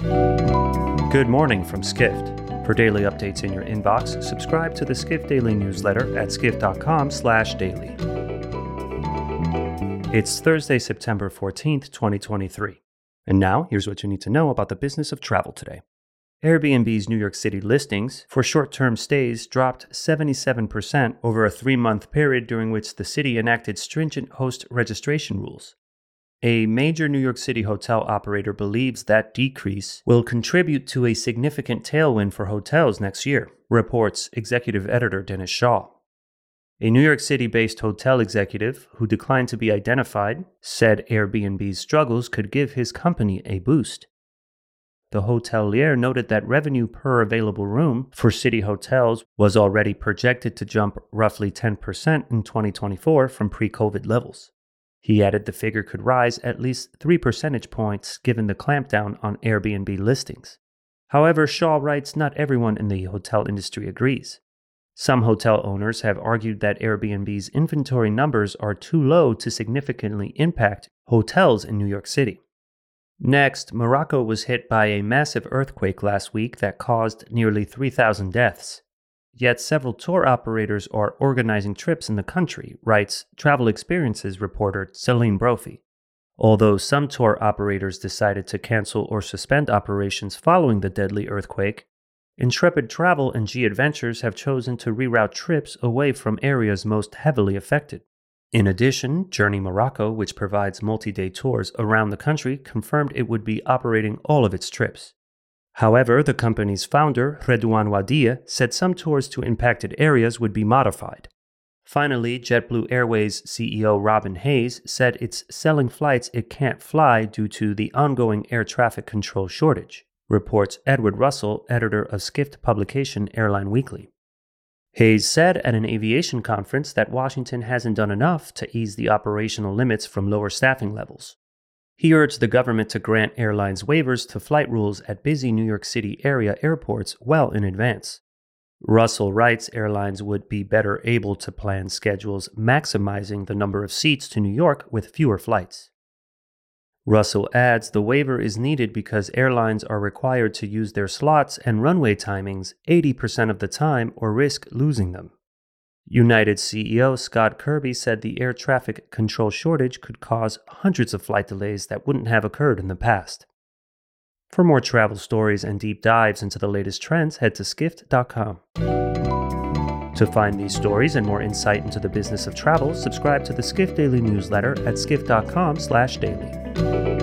Good morning from Skift. For daily updates in your inbox, subscribe to the Skift Daily newsletter at skift.com/daily. It's Thursday, September 14th, 2023. And now, here's what you need to know about the business of travel today. Airbnb's New York City listings for short term stays dropped 77% over a three month period during which the city enacted stringent host registration rules. A major New York City hotel operator believes that decrease will contribute to a significant tailwind for hotels next year, reports executive editor Dennis Schaal. A New York City based hotel executive who declined to be identified said Airbnb's struggles could give his company a boost. The hotelier noted that revenue per available room for city hotels was already projected to jump roughly 10% in 2024 from pre COVID levels. He added the figure could rise at least three percentage points given the clampdown on Airbnb listings. However, Schaal writes not everyone in the hotel industry agrees. Some hotel owners have argued that Airbnb's inventory numbers are too low to significantly impact hotels in New York City. Next, Morocco was hit by a massive earthquake last week that caused nearly 3,000 deaths. Yet several tour operators are organizing trips in the country, writes Travel Experiences reporter Selene Brophy. Although some tour operators decided to cancel or suspend operations following the deadly earthquake, Intrepid Travel and G Adventures have chosen to reroute trips away from areas most heavily affected. In addition, Journey Morocco, which provides multi day tours around the country, confirmed it would be operating all of its trips. However, the company's founder, Redouane Ouadi, said some tours to impacted areas would be modified. Finally, JetBlue Airways CEO Robin Hayes said it's selling flights it can't fly due to the ongoing air traffic control shortage, reports Edward Russell, editor of Skift publication Airline Weekly. Hayes said at an aviation conference that Washington hasn't done enough to ease the operational limits from lower staffing levels. He urged the government to grant airlines waivers to flight rules at busy New York City area airports well in advance. Russell writes airlines would be better able to plan schedules maximizing the number of seats to New York with fewer flights. Russell adds the waiver is needed because airlines are required to use their slots and runway timings 80% of the time or risk losing them. United CEO Scott Kirby said the air traffic control shortage could cause hundreds of flight delays that wouldn't have occurred in the past. For more travel stories and deep dives into the latest trends, head to skift.com. To find these stories and more insight into the business of travel, subscribe to the Skift Daily newsletter at skift.com/daily.